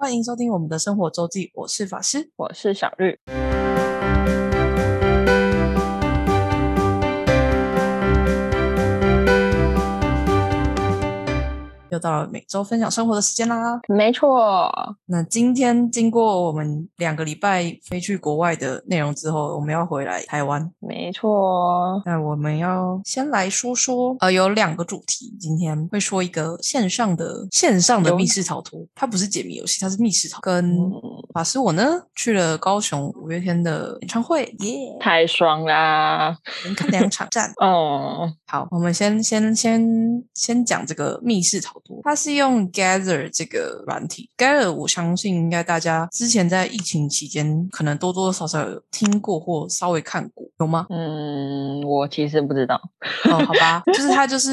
欢迎收听我们的生活周记，我是法师。我是小绿。又到了每周分享生活的时间啦。没错，那今天经过我们两个礼拜飞去国外的内容之后，我们要回来台湾。没错，那我们要先来说说，呃，有两个主题。今天会说一个线上的线上的密室逃脱，它不是解谜游戏，它是密室逃。跟嗯法师我呢去了高雄五月天的演唱会，耶、太爽啦！连看两场站。哦，好，我们先先先先讲这个密室逃脱，它是用 Gather 这个软体。Gather 我相信应该大家之前在疫情期间可能多多少少有听过或稍微看过，有吗？嗯，我其实不知道。哦，好吧，就是它就是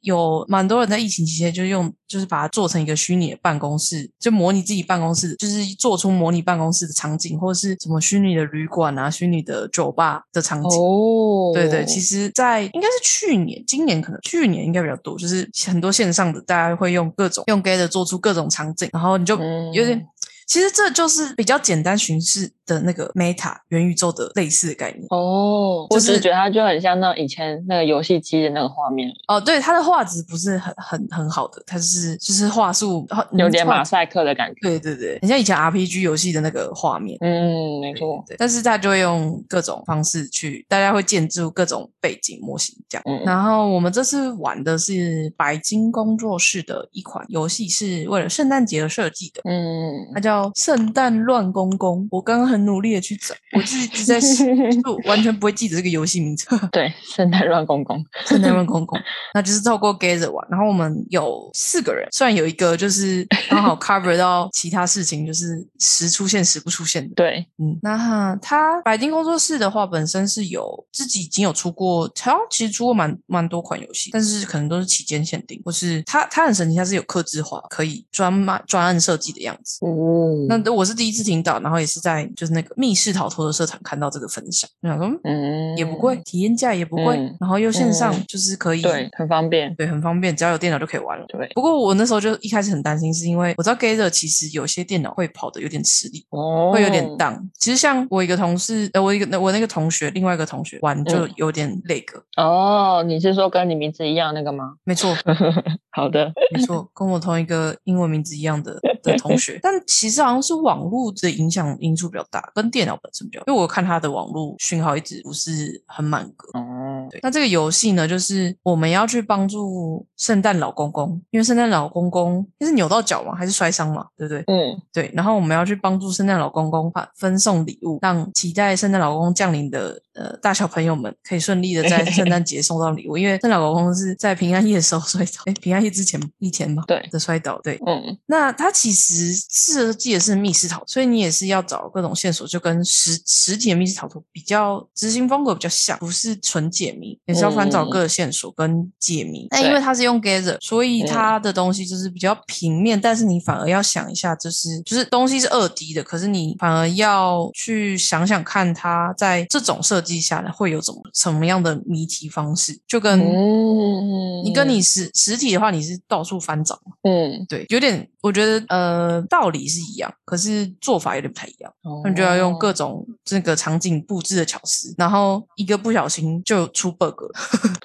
有蛮多人在疫情期间就用，就是把它做成一个虚拟的办公室，就模拟自己办公室，就是做出模拟办公室的场景，或者是什么虚拟的旅馆啊、虚拟的酒吧的场景。哦，对对，其实，在应该是去年，今年可能去年应该比较多，就是很多线上的大家会用各种用 Gather 做出各种场景，然后你就嗯有点，其实这就是比较简单形式的那个 Meta 元宇宙的类似的概念。哦，我就是只是觉得它就很像那以前那个游戏机的那个画面，哦，对，它的画质不是很很很好的，它是就是画术有点马马。赛克的感觉。对对对，很像以前 RPG 游戏的那个画面。嗯，没错。对，但是他就会用各种方式去，大家会建筑各种背景模型这样。嗯然后我们这次玩的是白金工作室的一款游戏，是为了圣诞节而设计的。嗯，它叫《圣诞乱公公》，我刚刚很努力的去找，我自己一直在试，就完全不会记得这个游戏名称。对，圣诞乱公公。圣诞乱公公，那就是透过 Gather 玩。然后我们有四个人，虽然有一个就是刚好 cover 到其他事情，就是时出现时不出现的。对，嗯，那哈他白金工作室的话，本身是有自己已经有出过，他其实出过蛮蛮多款游戏，但是可能都是期间限定，或是他他很神奇，他是有克制化，可以专卖专案设计的样子。哦，那我是第一次听到，然后也是在就是那个密室逃脱的社团看到这个分享，我想说嗯嗯，也不贵，体验价也不贵，嗯然后又线上嗯就是可以对，很方便。对很方便，只要有电脑就可以玩了。对，不过我那时候就一开始很担心，是因为我知道 Gather 其实有些电脑会跑的有点吃力，哦，会有点荡。其实像我一个同事，呃，我一个我那个同学，另外一个同学玩就嗯有点累个。哦，你是说跟你名字一样那个吗？没错，好的，没错，跟我同一个英文名字一样的 的同学，但其实好像是网络的影响因素比较大，跟电脑本身比较，因为我看他的网络讯号一直不是很满格。哦，对，那这个游戏呢，就是我们要去帮助圣诞老公公，因为圣诞老公公那是扭到脚嘛，还是摔伤嘛，对不对？嗯，对，然后我们要去帮助圣诞老公公发分送礼物，让期待圣诞老公公降临的呃大小朋友们可以顺利的在圣 诞节送到礼物，因为圣诞老公公是在平安夜的时候摔倒，哎，平安夜之前一天嘛，对的摔倒，对。嗯，那它其实设计的是密室逃，所以你也是要找各种线索，就跟实实体的密室逃脱比较执行风格比较像，不是纯解谜，也是要翻找嗯。各个线索跟解谜。那、对因为它是用 Gather，所以嗯。它的东西就是比较平面，但是你反而要想一下，就是就是东西是二 D 的，可是你反而要去想想看，它在这种设计下来会有怎么什么样的谜题方式，就跟。嗯，你跟你实实体的话，你是到处翻找嘛，嗯，对，有点，我觉得呃道理是一样，可是做法有点不太一样。哦就要用各种这个场景布置的巧思，然后一个不小心就出 bug 了。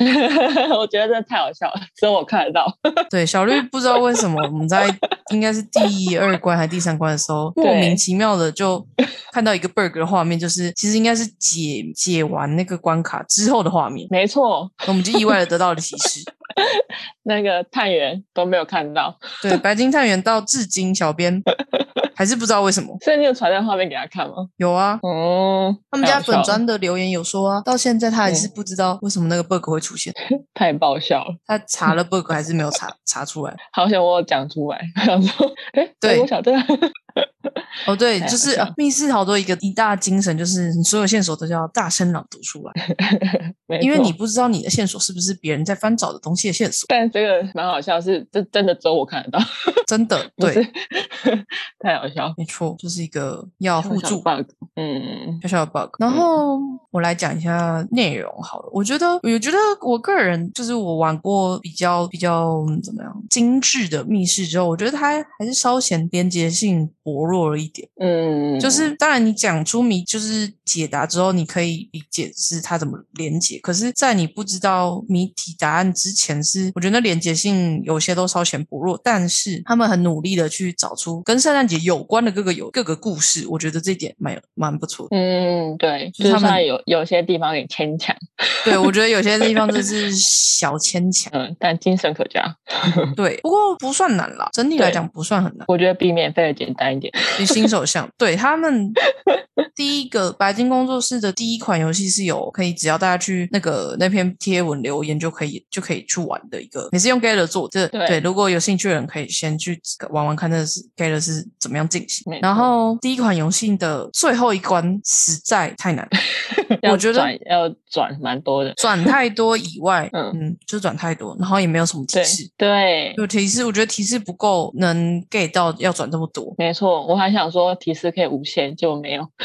我觉得这太好笑了，只有我看得到。对，小绿不知道为什么我们在应该是第二关还是第三关的时候，莫名其妙的就看到一个 bug 的画面，就是其实应该是解解完那个关卡之后的画面，没错，我们就意外的得到了提示。那个探员都没有看到，对，白金探员到至今，小编还是不知道为什么。所以你有传那画面给他看吗？有啊，哦，他们家粉砖的留言有说啊，到现在他还是不知道为什么那个 bug 会出现，太爆笑了，他查了 bug 还是没有查查出来。好想我有讲出来，想说，哎，对。我晓得，哦，对，就是、密室逃脱一个一大精神就是你所有线索都要大声朗读出来，因为你不知道你的线索是不是别人在翻找的东西的线索，但这个蛮好笑，是这真的只有我看得到，真的对，太好笑，没错，就是一个要互助 bug，嗯，小小的 bug。然后我来讲一下内容好了。我觉得，我觉得我个人就是我玩过比较比较嗯怎么样精致的密室之后，我觉得它还是稍显连接性薄弱了一点。嗯，就是当然，你讲出谜就是解答之后，你可以理解是它怎么连接。可是，在你不知道谜题答案之前是，我觉得连接性有些都稍显薄弱。但是他们很努力的去找出跟圣诞节有关的各个有各个故事，我觉得这一点蛮蛮不错的。嗯，对，就是他们有有些地方有点牵强，对，我觉得有些地方就是小牵强，嗯，但精神可嘉，对，不过不算难啦，整体来讲不算很难。我觉得比免费的简单一点。比新手像，对他们第一个白金工作室的第一款游戏是有可以只要大家去那个那篇贴文留言就可以就可以去玩的一个，也是用 Gather 做的。对对，如果有兴趣的人可以先去玩玩看，那是 Gather 是怎么样进行然后第一款游戏的最后一关实在太难，我觉得要转蛮多的，转太多以外，嗯嗯，就转太多，然后也没有什么提对示。对，有提示，我觉得提示不够，能 get 到要转这么多。没错，我还想说提示可以无限，结果没有。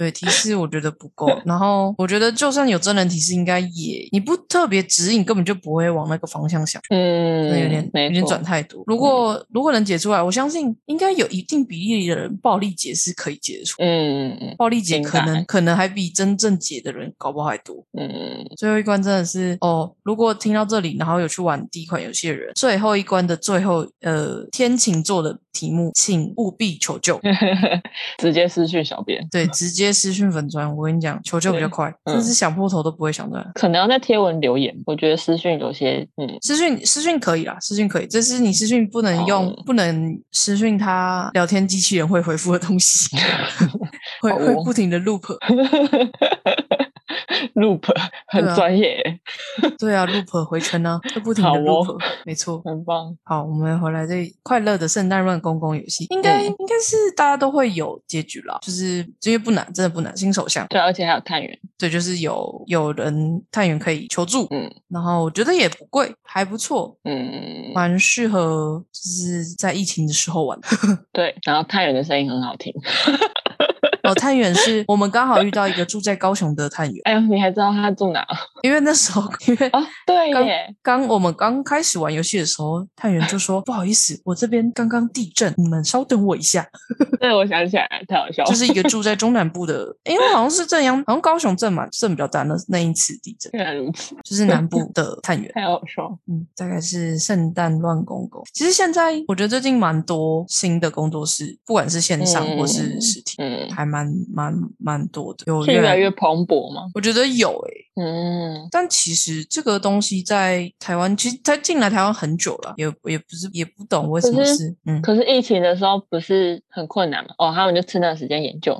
对，提示我觉得不够。然后我觉得就算有真人提示，应该也你不特别指引，根本就不会往那个方向想。嗯有点有点转太多。如果、如果能解出来，我相信应该有一定比例的人暴力解是可以解得出。嗯嗯暴力解可能可能还比真正解的人搞不好还多。嗯，最后一关真的是哦，如果听到这里，然后有去玩第一款游戏的人，最后一关的最后呃天晴做的题目，请务必求救。直接私讯小编，对，直接私讯粉砖，我跟你讲，求救比较对快，嗯真是想破头都不会想出来。可能要在贴文留言。我觉得私讯有些，嗯，私讯私讯可以啦，私讯可以，这是你私讯不能用，哦不能私讯他聊天机器人会回复的东西，会会不停的 loop。loop 很专业，对啊，loop 回圈呢、就不停的 loop，、没错。很棒。好，我们回来这快乐的圣诞乱公公游戏，应该、嗯应该是大家都会有结局了，就是因为不难，真的不难，新手相。对，而且还有探员，对，就是有有人探员可以求助，嗯然后我觉得也不贵，还不错，嗯，蛮适合就是在疫情的时候玩。对。然后探员的声音很好听。哦，探员是我们刚好遇到一个住在高雄的探员，哎呦，你还知道他住哪？因为那时候因为哦，对刚耶，刚我们刚开始玩游戏的时候，探员就说不好意思，我这边刚刚地震，你们稍等我一下。对，我想起来了，太好笑了。就是一个住在中南部的，因为好像是正阳，好像高雄震嘛，震比较大那那一次地震，原来如此，就是南部的探员。太好笑了。嗯，大概是圣诞乱公公。其实现在我觉得最近蛮多新的工作室，不管是线上或是实体，嗯，还蛮蛮蛮蛮多的。有越来来越蓬勃吗？我觉得有诶、嗯，但其实这个东西在台湾，其实它进来台湾很久了，也也不是也不懂为什么是是嗯。可是疫情的时候不是很困难嘛？哦，他们就趁那个时间研究。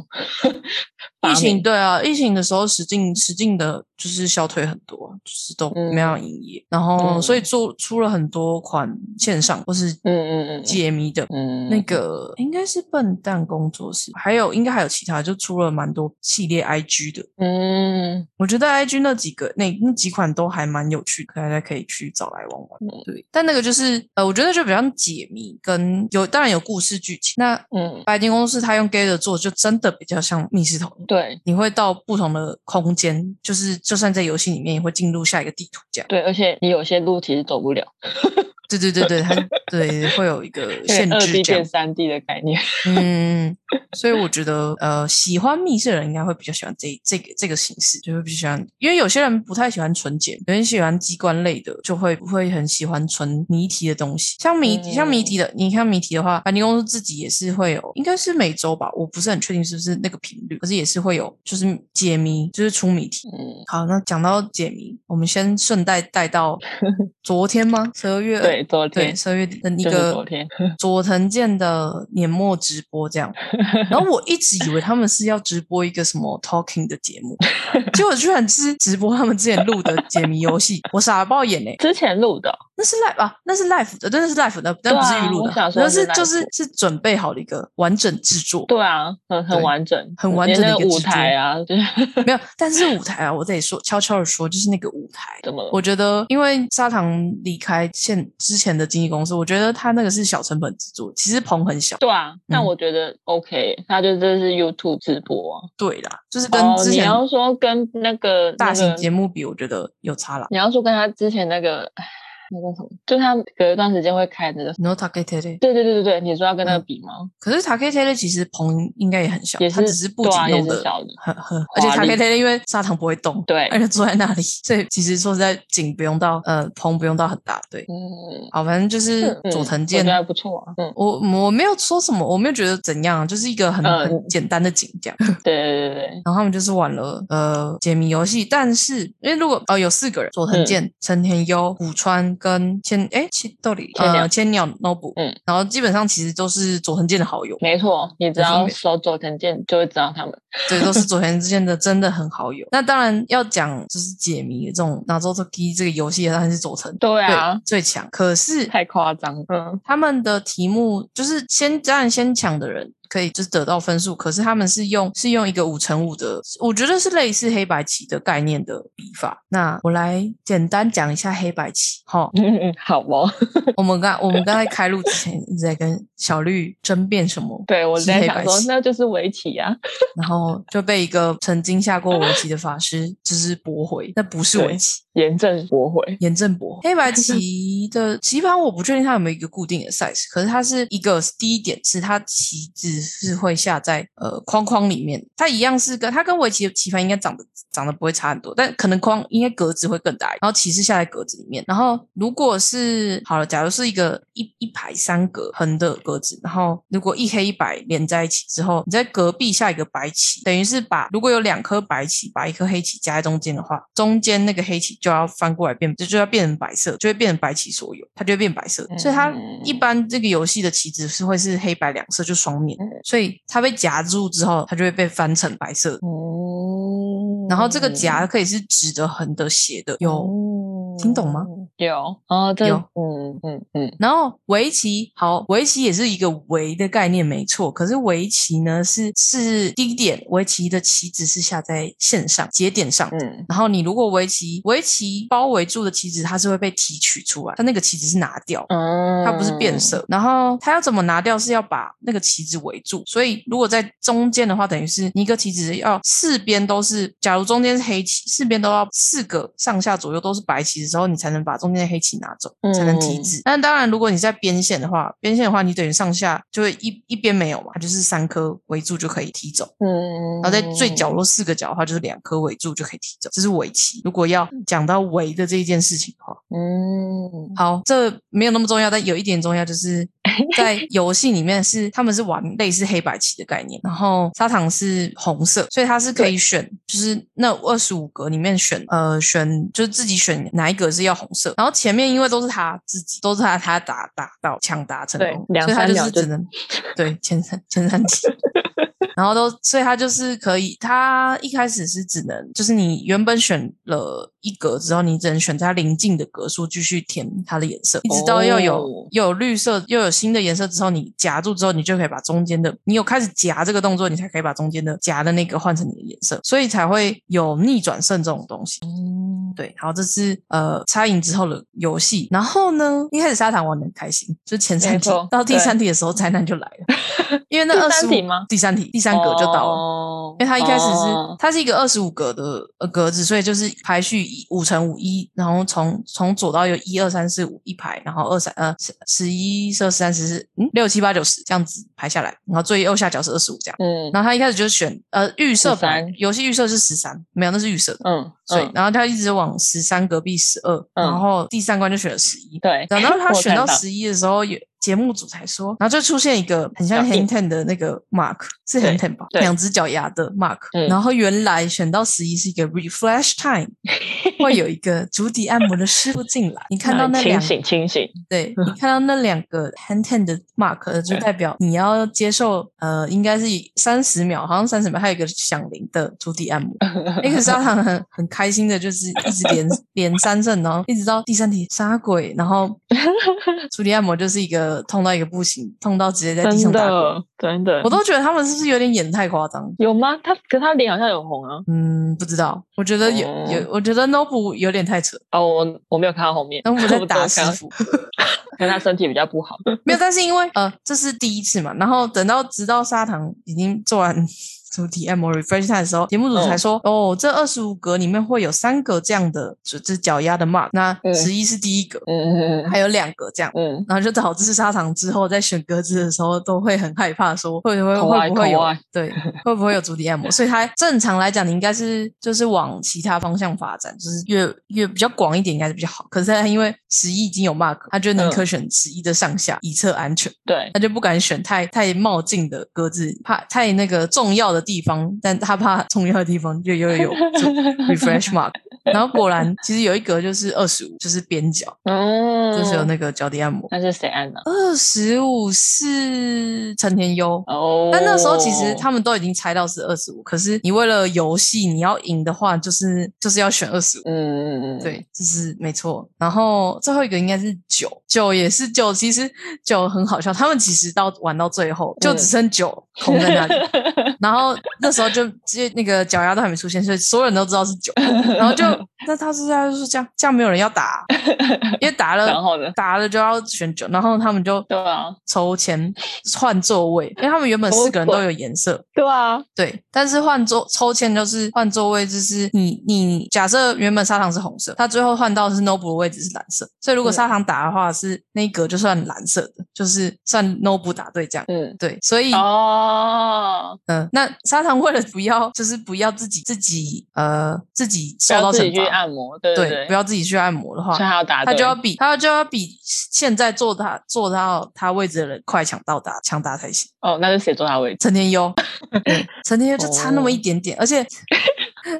发疫情对啊，疫情的时候实境实境的就是消退很多，就是都嗯没有营业，然后嗯所以做出了很多款线上或是嗯嗯嗯解谜的。嗯，那个应该是笨蛋工作室，还有应该还有其他，就出了蛮多系列 IG 的。嗯我觉得 IG 那几个那那几款都还蛮有趣的，大家可以去找来玩玩。嗯对，但那个就是呃，我觉得就比较解谜，跟有当然有故事剧情。那嗯，白金公司他用 Gather 做，就真的比较像密室逃脱。对你会到不同的空间，就是就算在游戏里面，也会进入下一个地图这样。对，而且你有些路其实走不了，对对对对，它 对会有一个限二制 D 这样变。三 D 的概念。嗯，所以我觉得呃，喜欢密室的人应该会比较喜欢这这个这个形式，就会比较喜欢，因为有些人不太喜欢纯简，有人喜欢机关类的，就会不会很喜欢纯谜题的东西。像谜、嗯像谜题的，你看谜题的话，白尼公司自己也是会有，应该是每周吧，我不是很确定是不是那个频率，可是也是会有，就是解谜，就是出谜题。嗯，好，那讲到解谜，我们先顺带带到昨天吗？十二月对，昨对，天十二月底的一个昨天 佐藤健的年末直播这样。然后我一直以为他们是要直播一个什么 talking 的节目，结果居然是直播他们之前录的解谜游戏，我傻爆眼嘞！之前录的哦，那是 live 啊，那是 live 的，真的是 live 的，但不是预录的，那是就是是准备好的一个完整制作。对啊，很很完整，很完整的一个舞台啊，没有，但是舞台啊，我得说悄悄的说，就是那个舞台，怎么了？我觉得因为砂糖离开现之前的经纪公司，我觉得他那个是小成本制作，其实棚很小。对啊，但我觉得 OK，他就这是 YouTube 直播啊。对啦，就是跟之前你要说跟那个大型节目比，我觉得有差了。你要说跟他之前那个。那个什么，就他隔一段时间会开那个。No Take Tele。对对对对对，你说要跟那个比吗？可是 Take Tele 其实棚应该也很小，也是只是布景弄的小的，很很。而且 Take Tele 因为砂糖不会动，对，而且坐在那里，所以其实说实在，景不用到呃棚不用到很大，对。嗯。好，反正就是佐藤健，我觉得不错啊。嗯。我我没有说什么，我没有觉得怎样，就是一个很很简单的景这样。对对对对。然后他们就是玩了呃解谜游戏，但是因为如果哦有四个人，佐藤健、陈田优、古川跟千哎。千道理呃千鸟 noble，嗯，然后基本上其实都是佐藤健的好友，没错，你只要搜佐藤健就会知道他们，对，都是佐藤 健的真的很好友。那当然要讲就是解谜这种拿走 key 这个游戏，当然是佐藤，对啊，最强。可是太夸张，嗯，他们的题目就是先当然先抢的人。可以就是得到分数，可是他们是用是用一个五乘五的，我觉得是类似黑白棋的概念的笔法。那我来简单讲一下黑白棋，哈，嗯嗯，好哦？我们刚我们刚才开录之前一直在跟小绿争辩什么？对我在想说，那就是围棋啊，然后就被一个曾经下过围棋的法师就是驳回，那不是围棋。严正驳回，严正驳回。黑白棋的棋盘我不确定它有没有一个固定的 size，可是它是一个第一点是它棋子是会下在呃框框里面，它一样是跟它跟围棋的棋盘应该长得长得不会差很多，但可能框应该格子会更大，然后棋是下在格子里面。然后如果是好了，假如是一个一一排三格横的格子，然后如果一黑一白连在一起之后，你在隔壁下一个白棋，等于是把如果有两颗白棋把一颗黑棋夹在中间的话，中间那个黑棋。就要翻过来变，就就要变成白色，就会变成白棋所有，它就会变白色。所以它一般这个游戏的棋子是会是黑白两色，就双面。所以它被夹住之后，它就会被翻成白色。哦，然后这个夹可以是直的、横的、斜的，有听懂吗？有哦，有，嗯嗯嗯。然后围棋好，围棋也是一个围的概念，没错。可是围棋呢是是低点，围棋的棋子是下在线上节点上。嗯，然后你如果围棋围棋包围住的棋子，它是会被提取出来，它那个棋子是拿掉，它不是变色。然后它要怎么拿掉？是要把那个棋子围住。所以如果在中间的话，等于是你一个棋子要四边都是，假如中间是黑棋，四边都要四个上下左右都是白棋的时候，你才能把中。中间黑棋拿走才能提子，但当然，如果你在边线的话，边线的话，你等于上下就会一一边没有嘛，就是三颗围住就可以提走。嗯，然后在最角落四个角的话，就是两颗围住就可以提走，这是围棋。如果要讲到围的这一件事情的话，嗯，好，这没有那么重要，但有一点重要，就是 在游戏里面是他们是玩类似黑白棋的概念，然后砂糖是红色，所以它是可以选，就是那二十五格里面选，呃，选就是自己选哪一格是要红色。然后前面因为都是他自己，都是他他打打到抢答成功，所以他就是只能对前三前三题。然后都，所以他就是可以，他一开始是只能，就是你原本选了一格之后，你只能选它邻近的格数继续填它的颜色，一直到要有又有绿色又有新的颜色之后，你夹住之后，你就可以把中间的，你有开始夹这个动作，你才可以把中间的夹的那个换成你的颜色，所以才会有逆转胜这种东西。嗯，对，好，这是呃插赢之后的游戏。然后呢，一开始砂糖玩的很开心，就前三题到第三题的时候，灾难就来了，因为那二十题吗？第三题，第三。三格就到了，因为它一开始是它是一个二十五格的呃格子，所以就是排序五乘五一，然后从从左到右一二三四五一排，然后二三呃十十一十二十三十四嗯六七八九十这样子排下来，然后最右下角是二十五这样，嗯，然后他一开始就选呃预设版游戏预设是十三，没有那是预设的，嗯，所以然后他一直往十三隔壁十二，然后第三关就选了十一，对，然后他选到十一的时候也。节目组才说，然后就出现一个很像 Hinton 的那个 Mark，是 Hinton 吧？两只脚丫的 Mark，然后原来选到十一是一个 Refresh Time，会有一个足底按摩的师傅进来，你看到那两清醒清醒，对 你看到那两个 hand ten 的 mark，就代表你要接受呃，应该是三十秒，好像三十秒，还有一个响铃的足底按摩。那个沙糖很很开心的，就是一直连 连三阵，然后一直到第三题杀鬼，然后足底按摩就是一个痛到一个不行，痛到直接在地上打滚。真的我，都觉得他们是不是有点演太夸张？有吗？他可是他脸好像有红啊。嗯，不知道。我觉得有哦有，我觉得 Nobu 有点太扯哦，我我没有看到后面，，Nobu 在打师傅。可能他身体比较不好。没有，但是因为呃，这是第一次嘛，然后等到直到砂糖已经做完主题按摩 refresh time 的时候，节目组才说，哦，这二十五格里面会有三个这样的，就是脚丫的 mark，那嗯十一是第一个，嗯嗯还有两个这样。嗯然后就导致沙场之后在选格子的时候都会很害怕，说会不会会不会有对会不会有足底按摩？所以它正常来讲，你应该是就是往其他方向发展，就是越越比较广一点，应该是比较好。可是他因为十一已经有 mark，他就宁可选十一的上下以测安全。对，他就不敢选太太冒进的格子，怕太那个重要的地方，但他怕重要的地方就又有就 refresh mark。然后果然，其实有一格就是二十五，就是边角，嗯，就是有那个脚底按摩。那是谁按的？二十五是陈天优，哦，但那时候其实他们都已经猜到是二十五，可是你为了游戏你要赢的话，就是就是要选二十五。嗯嗯嗯，对，这是没错。然后最后一个应该是九，九也是九。其实九很好笑，他们其实到玩到最后就只剩九空在那里。然后那时候就直接那个脚丫都还没出现，所以所有人都知道是九。然后就那他是他就是这样，这样没有人要打，因为打了然后呢？打了就要选九，然后他们就对啊，抽签换座位，因为他们原本四个人都有颜色，对啊，对，但是换座抽签就是换座位，就是你你假设原本砂糖是红色，他最后换到是 Noble 的位置是蓝色，所以如果嗯砂糖打的话是那一格就算蓝色的，就是算 Noble 打对这样。嗯，对，所以哦，嗯、那砂糖为了不要就是不要自己自己呃自己受到要自己去惩罚，按摩，对对，对，不要自己去按摩的话，他要打，他就要比他就要比现在坐他坐到他位置的人快抢到达抢答才行。哦，那是谁坐他位置？陈天优，对陈天优就差那么一哦点点，而且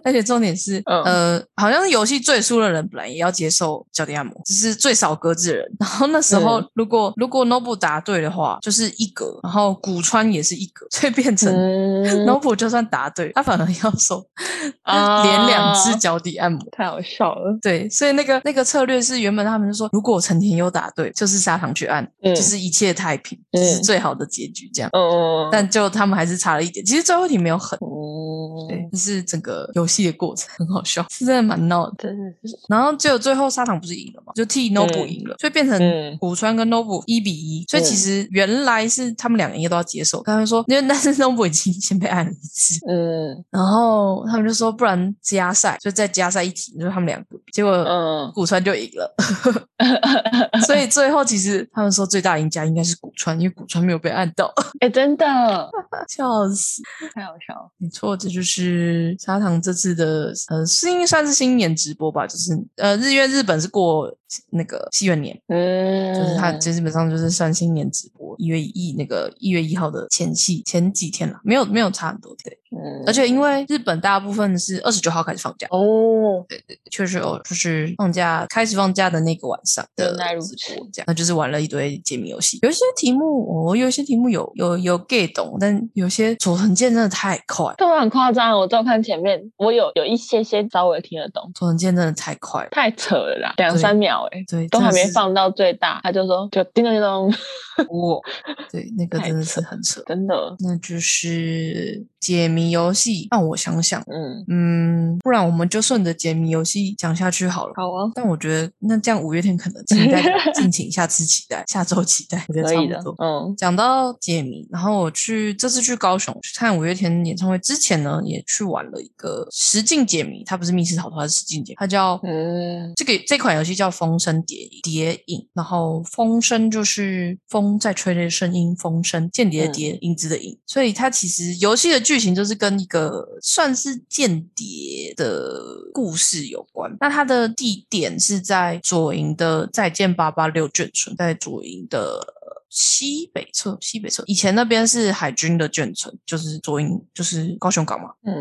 而且重点是，嗯。呃，好像是游戏最输的人本来也要接受脚底按摩，只是最少格子的人。然后那时候嗯。如果、如果 Noble 答对的话，就是一格，然后古川也是一格，所以变成嗯。Noble 就算答对，他反而要收 啊连两只脚底按摩。太好笑了，对，所以那个那个策略是原本他们就说，如果陈田优答对，就是砂糖去按，嗯。就是一切太平，这、是最好的结局这样。嗯，但就他们还是差了一点，其实最后一题没有很，对就，，是整个游戏的过程很好笑，是真的蛮闹的。然后只有最后沙场不是赢了嘛，就替 Nobu 嗯赢了，所以变成嗯古川跟 Nobu 一比一。所以其嗯实原来是他们两个应该都要接受，他们说，因为但是 Nobu 已经先被按了一次，嗯然后他们就说不然加赛，就再加赛一题，就是他们两个，结果嗯，古川就赢了。所以最后其实他们说最大赢家应该是古川，因为古川没有被按到，哎，真的 笑死。太好笑了，没错，这就是砂糖这次的呃，是应该算是新年直播吧，就是呃，日月日本是过那个西元年，嗯，就是它基本上就是算新年直播，一月一那个一月一号的前期前几天了，没有没有差很多对，嗯，而且因为日本大部分是二十九号开始放假，哦，对对确实有就是放假开始放假的那个晚上的这样那就是玩了一堆解谜游戏，有一些题目我、有一些题目有有有 get 懂，但有些佐藤健真的太快，都很夸张，我照看前面，我有有一些些稍微听得懂，佐藤健真的太快。太扯了啦，两三秒哎，对，都还没放到最大，他就说就叮咚叮咚，哇，对，那个真的是扯很扯。真的，那就是解谜游戏，让我想想，嗯，嗯，不然我们就顺着解谜游戏讲下去好了。好啊，但我觉得那这样五月天可能期待，敬请下次期待，下周期待，我觉得可以的差不多，。嗯讲到解谜，然后我去这次去高雄去看五月天演唱会之前呢，也去玩了一个实境解谜，它不是密室逃脱，它是实境解谜，它叫嗯这个这款游戏叫《风声谍谍影》，然后风声就是风在吹的声音，风声间谍的谍，影子的影，所以它其实游戏的剧情就是是跟一个算是间谍的故事有关。那它的地点是在左营的再见八八六眷村，在左营的。西北侧，西北侧以前那边是海军的眷村，就是左营，就是高雄港嘛，嗯，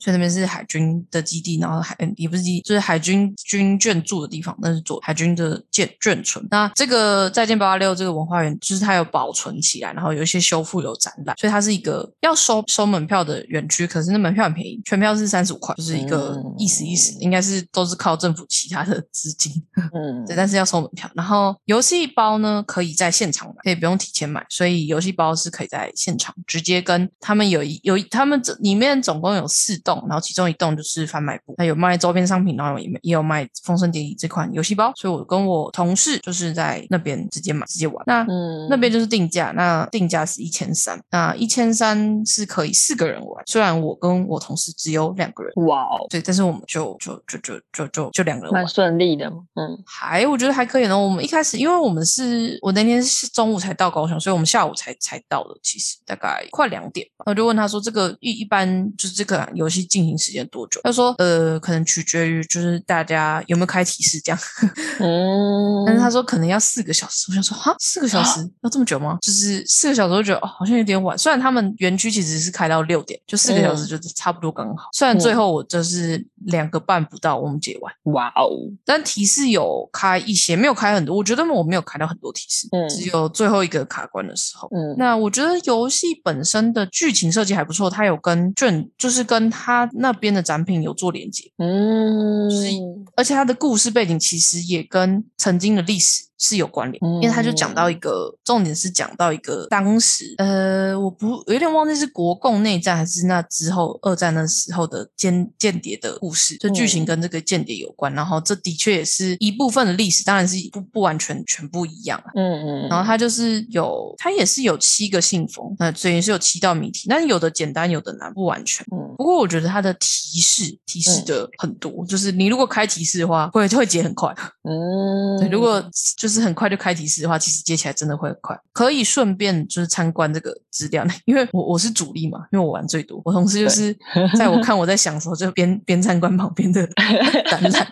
所以那边是海军的基地，然后海嗯也不是基地，就是海军军眷住的地方，那是左海军的眷眷村。那这个再见八八六这个文化园，就是它有保存起来，然后有一些修复有展览，所以它是一个要收收门票的园区，可是那门票很便宜，全票是三十五块，就是一个嗯意思意思，应该是都是靠政府其他的资金。嗯，对，但是要收门票。然后游戏包呢，可以在现场买，可以不用提前买，所以游戏包是可以在现场直接跟他们有一有一他们这里面总共有四栋，然后其中一栋就是贩卖部，那有卖周边商品，然后也也有卖《丰盛典礼》这款游戏包，所以我跟我同事就是在那边直接买直接玩。那嗯，那边就是定价，那定价是一千三，那一千三是可以四个人玩，虽然我跟我同事只有两个人，哇哦，对，但是我们就就就就就就就两个人玩蛮。顺利的，嗯还我觉得还可以呢。我们一开始，因为我们是我那天是中午才到高雄，所以我们下午才才到的。其实大概快两点吧，我就问他说：“这个一一般就是这个游戏进行时间多久？”他说：“呃，可能取决于就是大家有没有开提示这样。嗯，但是他说可能要四个小时。我想说哈，四个小时要这么久吗？就是四个小时，觉得哦，好像有点晚。虽然他们园区其实是开到六点，就四个小时就是差不多刚好。虽然最后我就是两个半不到，我们解完。哇哦，但提示有开一些，没有开很多。我觉得我没有开到很多提示，嗯只有最后一个卡关的时候。嗯，那我觉得游戏本身的剧情设计还不错，它有跟卷，就是跟它那边的展品有做连接，嗯，就是而且它的故事背景其实也跟曾经的历史是有关联，因为他就讲到一个重点是讲到一个当时，呃，我不有点忘记是国共内战还是那之后二战那时候的间间谍的故事，就剧情跟这个间谍有关，然后这的确也是一部分的历史，当然是不不完全全部一样啊。嗯嗯，然后他就是有，他也是有七个信封，那所以也是有七道谜题，但有的简单，有的难，不完全。嗯不过我觉得他的提示提示的很多，就是你如果开提示的话，会会解很快。嗯，对，如果就是很快就开提示的话，其实接起来真的会很快。可以顺便就是参观这个资料，因为我我是主力嘛，因为我玩最多。我同事就是 在我看我在想的时候，就边边参观旁边的 展览。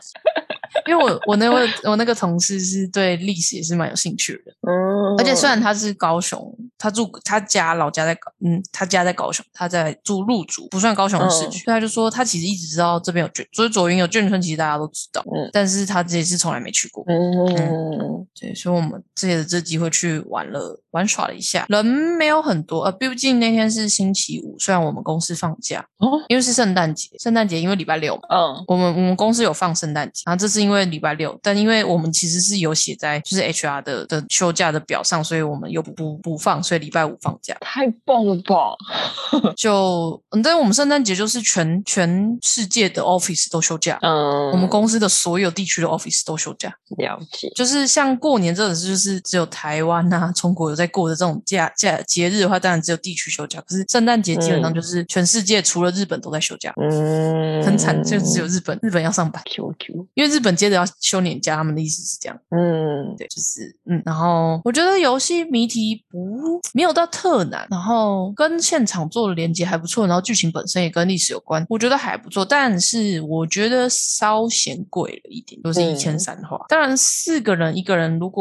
因为我我那位我那个同事是对历史也是蛮有兴趣的，嗯，而且虽然他是高雄，他住他家老家在高，嗯，他家在高雄，他在住鹿竹，不算高雄市区。所以他就说他其实一直知道这边有眷，所以左营有眷村，其实大家都知道，嗯但是他这一次从来没去过。嗯对，所以我们借着这机会去玩了玩耍了一下，人没有很多，呃，毕竟那天是星期五，虽然我们公司放假，哦因为是圣诞节，圣诞节因为礼拜六嘛。嗯我们我们公司有放圣诞节，然后这是因为礼拜六，但因为我们其实是有写在就是 HR 的的休假的表上，所以我们又不不不放，所以礼拜五放假。太棒了吧，就嗯，但我们圣诞节就是全全世界的 office 都休假，嗯，我们公司的所有地区的 office 都休假。了解，就是像过年这种事，就是只有台湾啊、中国有在过的这种假假节日的话，当然只有地区休假。可是圣诞节基本上就是全世界除了日本都在休假，嗯，很惨，就只有日本，日本要上班，Q Q，因为日本接着要休年假，他们的意思是这样。嗯对，就是嗯，然后我觉得游戏谜题不没有到特难，然后跟现场做的连接还不错，然后剧情本身也跟历史有关，我觉得还不错。但是我觉得稍嫌贵了一点，就是一千嗯三的话，当然四个人一个人如果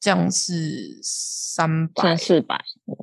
这样是三百三四百，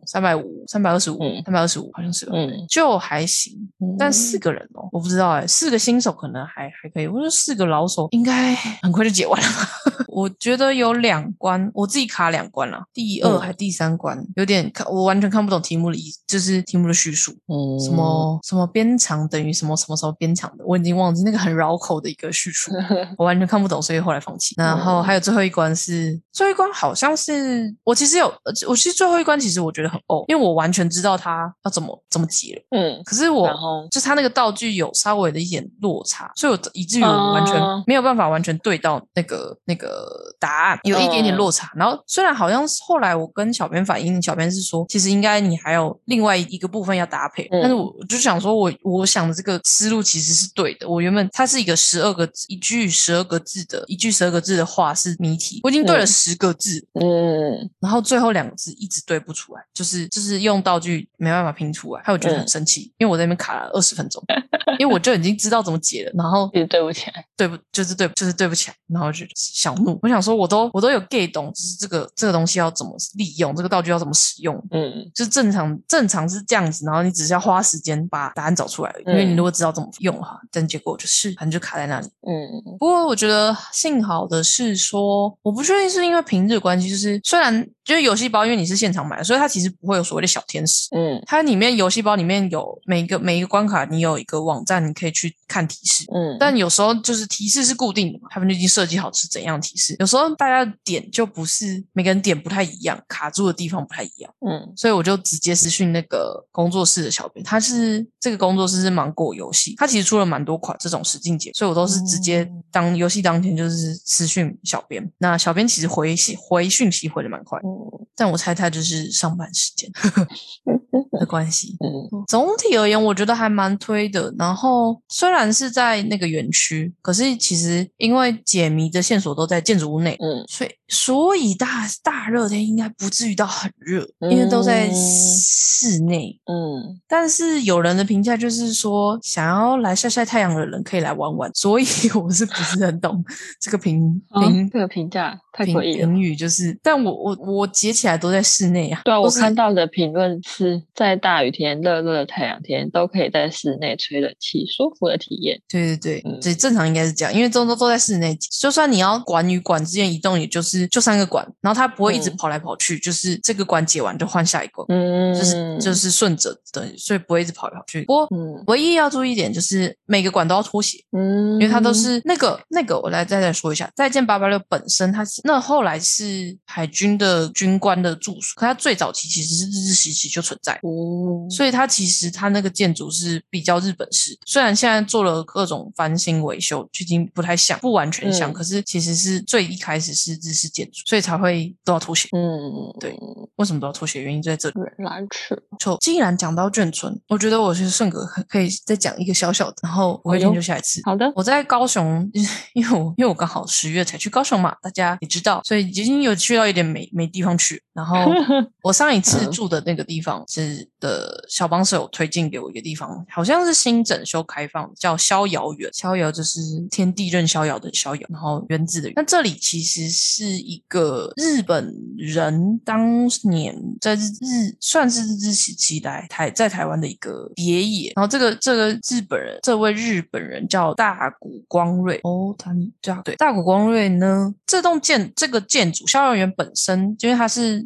三百五、三百二十五、嗯三百二十五好像是吧，嗯就还行。但嗯四个人哦，我不知道哎，四个新手可能还还可以，我觉得四个老手应该很快就解完了吧。我觉得有两关，我自己卡两关了，第二嗯还第三关有点看，我完全看不懂题目的意，就是题目的叙述，嗯，什么什么边长等于什么什么什么边长的，我已经忘记那个很绕口的一个叙述，我完全看不懂，所以后来放弃。然后还有最后一关是最后一关，好像是我其实有，呃我其实最后一关其实我觉得很哦，因为我完全知道他要怎么怎么解了。嗯，可是我就是他那个道具有稍微的一点落差，所以我以至于我完全哦没有办法完全对到那个那个答案，有一点点落差。然后虽然好像是后来我跟小编反映，小编是说其实应该你还有另外一个部分要搭配，嗯但是我我就想说我我想的这个思路其实是对的。我原本它是一个十二个字一句十二个字的一句十二个字的话是谜题，我已经对了嗯十个字，嗯。然后最后两个字一直对不出来，就是就是用道具没办法拼出来，害我觉得很嗯。生气，因为我在那边卡了二十分钟，因为我就已经知道怎么解了，然后也对不起来，对不就是对就是对不起来，然后就小怒，我想说，我都我都有 get 懂，就是这个这个东西要怎么利用，这个道具要怎么使用。嗯。就是正常正常是这样子，然后你只是要花时间把答案找出来因为你如果知道怎么用的话，但结果就是反正就卡在那里。嗯。不过我觉得幸好的是说，我不确定是因为平日关系，就是虽然就是游戏包，因为你是现场买的，所以它其实不会有所谓的小天使。嗯它里面游戏包里面有每一个每一个关卡，你有一个网站，你可以去看提示。嗯，但有时候就是提示是固定的嘛，他们就已经设计好是怎样提示。有时候大家的点就不是每个人点不太一样，卡住的地方不太一样，嗯所以我就直接私讯那个工作室的小编，他是这个工作室是芒果游戏，他其实出了蛮多款这种实境节，所以我都是直接嗯当游戏当天就是私讯小编。那小编其实回信回讯息回的蛮快，嗯但我猜他就是上班时间 的关系。嗯总体而言，我觉得还蛮推的。然后虽然是在那个园区，可是其实因为解谜的线索都在建筑物内，嗯所以所以大大热天应该不至于到很热，因为都在嗯室内。嗯但是有人的评价就是说，想要来晒晒太阳的人可以来玩玩。所以 我是不是很懂这个评啊评这个评价太评诡异了。评语？就是，但我我我截起来都在室内啊。对啊，我看到的评论是在大雨天、热热的太阳天都可以在室内吹冷气，舒服的体验。对对对，嗯所以正常应该是这样，因为都都都在室内，就算你要管与管之间移动，也就是就三个管，然后它不会一直嗯跑来跑去，就是这个管解完就换下一个，嗯，就是就是顺着的，所以不会一直跑来跑去。不过嗯唯一要注意一点就是每个管都要脱鞋，嗯，因为它都是那个那个，我来再再说一下，《再见八八六》本身它是那后来是海军的军官的住所，可它最早期其实是日治时期就存在。哦，所以它其实它那个建筑是比较日本式，虽然现在做了各种翻新维修，就已经不太像，不完全像，嗯可是其实是最一开始是日式建筑，所以才会都要脱鞋。嗯，对为什么都要脱鞋？原因就在这里。原来是就既然讲到眷村，我觉得我是顺哥可以再讲一个小小的，然后我会哎呦研究下一次。好的，我在高雄，因为我因为我刚好十月才去高雄嘛，大家也知道，所以已经有去到一点没没地方去。然后 我上一次嗯住的那个地方是的小帮手有推荐给我一个地方，好像是新整修开放，叫逍遥园。逍遥就是天地任逍遥的逍遥，然后园子的园。那这里其实是一个日本人当年在日日算是日治时期来台在台湾的一个别野。然后这个这个日本人，这位日本人叫大谷光瑞哦，他这样对大谷光瑞呢，这栋建这个建筑逍遥园本身，因为它是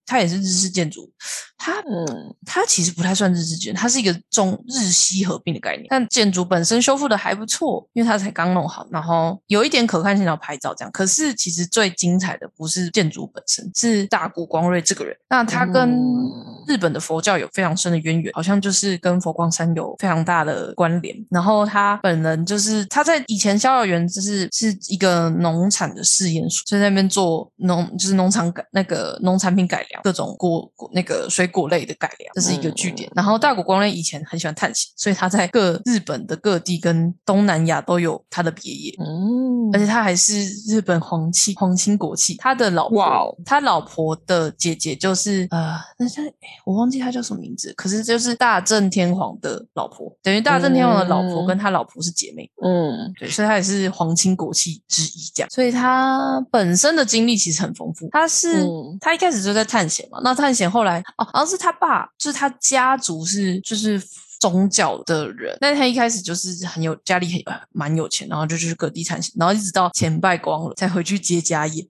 它也是日式建筑，它嗯它其实不太算日式建筑，它是一个中日西合并的概念。但建筑本身修复的还不错，因为它才刚弄好，然后有一点可看性，然后拍照这样。可是其实最精彩的不是建筑本身，是大谷光瑞这个人。那他跟嗯日本的佛教有非常深的渊源，好像就是跟佛光山有非常大的关联。然后他本人就是他在以前逍遥园就是是一个农产的试验所，所以在那边做农就是农场改那个农产品改良，各种果果那个水果类的改良，这是一个据点。然后大谷光瑞以前很喜欢探险，所以他在各日本的各地跟东南亚都有他的别野。嗯，而且他还是日本皇亲皇亲国戚，他的老婆，哇哦他老婆的姐姐就是呃，那叫诶我忘记他叫什么名字，可是就是大正天皇的老婆，等于大正天皇的老婆嗯跟他老婆是姐妹，嗯对，所以他也是皇亲国戚之一，这样，所以他本身的经历其实很丰富。他是、嗯他一开始就在探探险嘛，那探险后来哦，好像是他爸，就是他家族是就是。宗教的人，但他一开始就是很有家里很呃蛮有钱，然后就去各地探险，然后一直到钱败光了才回去接家业，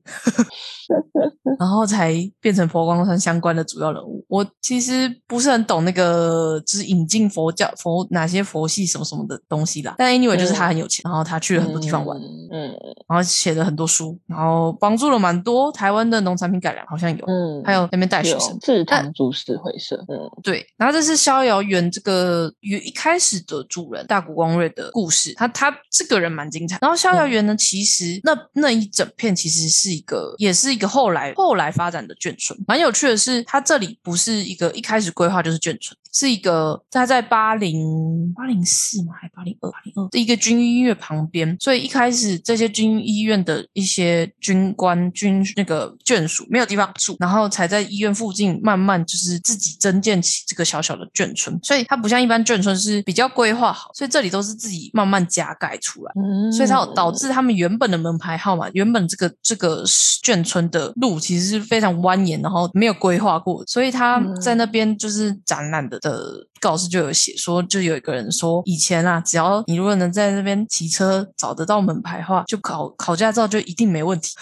然后才变成佛光山相关的主要人物。我其实不是很懂那个就是引进佛教佛哪些佛系什么什么的东西啦，但 anyway 就是他很有钱，然后他去了很多地方玩，嗯然后写了很多书，然后帮助了蛮多台湾的农产品改良，好像有，嗯，还有那边带学生。制糖株式会社，嗯。对，然后这是逍遥园这个原一开始的主人大谷光瑞的故事，他他这个人蛮精彩。然后逍遥园呢，其实那那一整片其实是一个，也是一个后来后来发展的眷村。蛮有趣的是，它这里不是一个一开始规划就是眷村，是一个他在八零八零四嘛，还八零二八零二的一个军医院旁边，所以一开始这些军医院的一些军官军那个眷属没有地方住，然后才在医院附近慢慢就是自己增建起这个小小的眷村，所以它不像一般眷村是比较规划好，所以这里都是自己慢慢加盖出来。嗯，所以它有导致他们原本的门牌号码，原本这个这个眷村的路其实是非常蜿蜒，然后没有规划过，所以他在那边就是展览的的告示就有写说，就有一个人说，以前啊，只要你如果能在那边骑车找得到门牌的话，就考考驾照就一定没问题。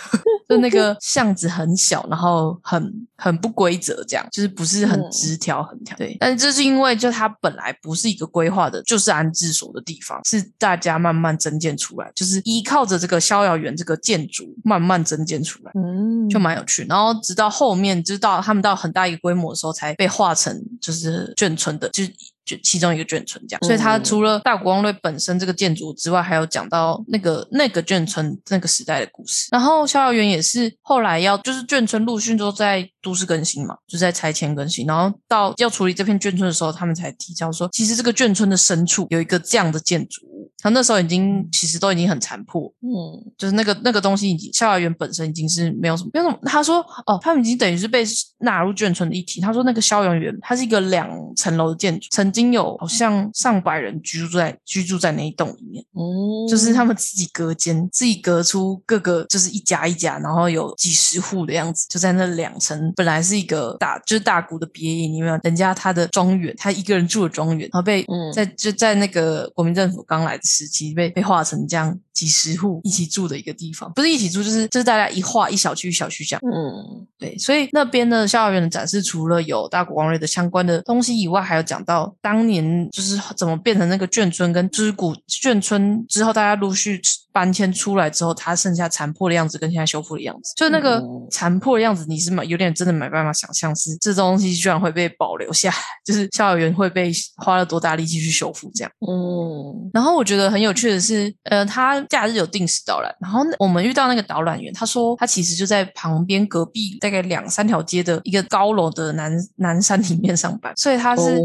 就那个巷子很小，然后很很不规则，这样就是不是很直条横条。对，但是这是因为就它本来不是一个规划的，就是安置所的地方，是大家慢慢增建出来，就是依靠着这个逍遥园这个建筑慢慢增建出来，嗯，就蛮有趣。然后直到后面，就到他们到很大一个规模的时候，才被划成就是眷村的，就是。就其中一个眷村这样，所以它除了大国光瑞本身这个建筑之外，还有讲到那个那个眷村那个时代的故事。然后逍遥园也是后来要就是眷村陆逊都在都市更新嘛，就在拆迁更新。然后到要处理这片眷村的时候，他们才提交说，其实这个眷村的深处有一个这样的建筑物。他那时候已经其实都已经很残破，嗯，就是那个那个东西已经逍遥园本身已经是没有什么没有什么。他说哦，他们已经等于是被纳入眷村的一体。他说那个逍遥园它是一个两层楼的建筑，曾经有好像上百人居住在居住在那一栋里面，嗯，就是他们自己隔间，自己隔出各个就是一家一家，然后有几十户的样子，就在那两层，本来是一个大就是大谷的别野里面，人家他的庄园，他一个人住的庄园，然后被在就在那个国民政府刚来的。时期被被划成这样几十户一起住的一个地方，不是一起住，就是就是大家一划一小区一小区这样。嗯，对，所以那边的校园的展示，除了有大国光瑞的相关的东西以外，还有讲到当年就是怎么变成那个眷村，跟知古眷村之后，大家陆续搬迁出来之后，它剩下残破的样子跟现在修复的样子，就那个残破的样子，你是有点真的没办法想象，是这东西居然会被保留下来，就是校园会被花了多大力气去修复这样。嗯，然后我觉得。很有趣的是，呃，他假日有定时导览，然后我们遇到那个导览员，他说他其实就在旁边隔壁大概两三条街的一个高楼的南南山里面上班，所以他是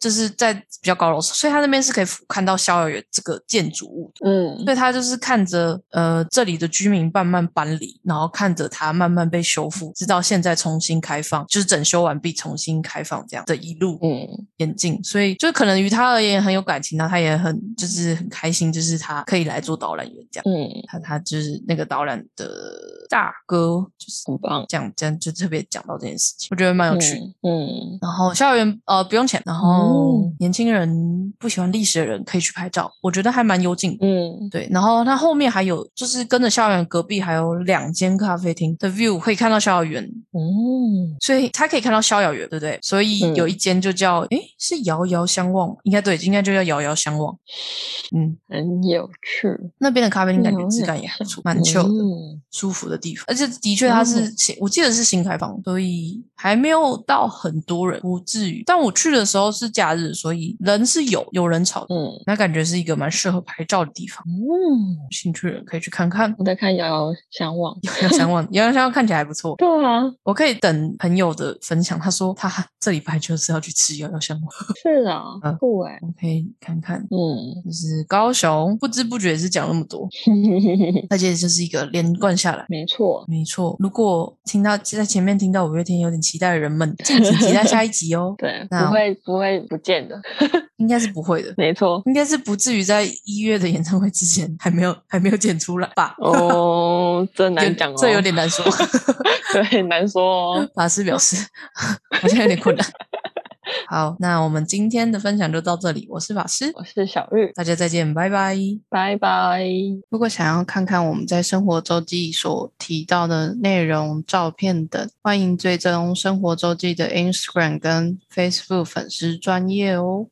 就是在比较高楼，所以他那边是可以俯看到逍遥园这个建筑物，嗯，所以他就是看着呃这里的居民慢慢搬离，然后看着它慢慢被修复，直到现在重新开放，就是整修完毕重新开放这样的一路嗯。演进，所以就可能于他而言很有感情，然后他也很就是很开。开心就是他可以来做导览员这样，嗯，他他就是那个导览的大哥，就是很棒，这样这样就特别讲到这件事情，我觉得蛮有趣，嗯。然后校园呃不用钱，然后年轻人不喜欢历史的人可以去拍照，我觉得还蛮幽静，嗯，对。然后它后面还有就是跟着校园隔壁还有两间咖啡厅的 view 可以看到逍遥园，嗯，所以他可以看到逍遥园，对不对？所以有一间就叫诶是遥遥相望，应该对，应该就叫遥遥相望，嗯。很有趣，那边的咖啡厅感觉质感也还不错，蛮 chill 的，舒服的地方。而且的确它是新，我记得是新开放，所以还没有到很多人，不至于。但我去的时候是假日，所以人是有有人潮，嗯，那感觉是一个蛮适合拍照的地方。嗯，兴趣的人可以去看看。我在看遥遥相望，遥遥相望，遥遥相望看起来还不错。对啊，我可以等朋友的分享。他说他 这礼拜就是要去吃遥遥相望。是啊，酷哎，我可以看看。嗯，就是高雄，不知不觉是讲那么多，而且就是一个连贯下来。没错，没错。如果听到在前面听到五月天有点期待的人们，敬请期待下一集哦。对，不会不会不见的，应该是不会的。没错，应该是不至于在一月的演唱会之前还没有还没有剪出来吧？哦，这难讲哦，这有点难说。对，难说哦。法师表示好像有点困难。好，那我们今天的分享就到这里。我是法师，我是小玉，大家再见，拜拜，拜拜。如果想要看看我们在生活周记所提到的内容、照片等，欢迎追踪生活周记的 Instagram 跟 Facebook 粉丝专业哦。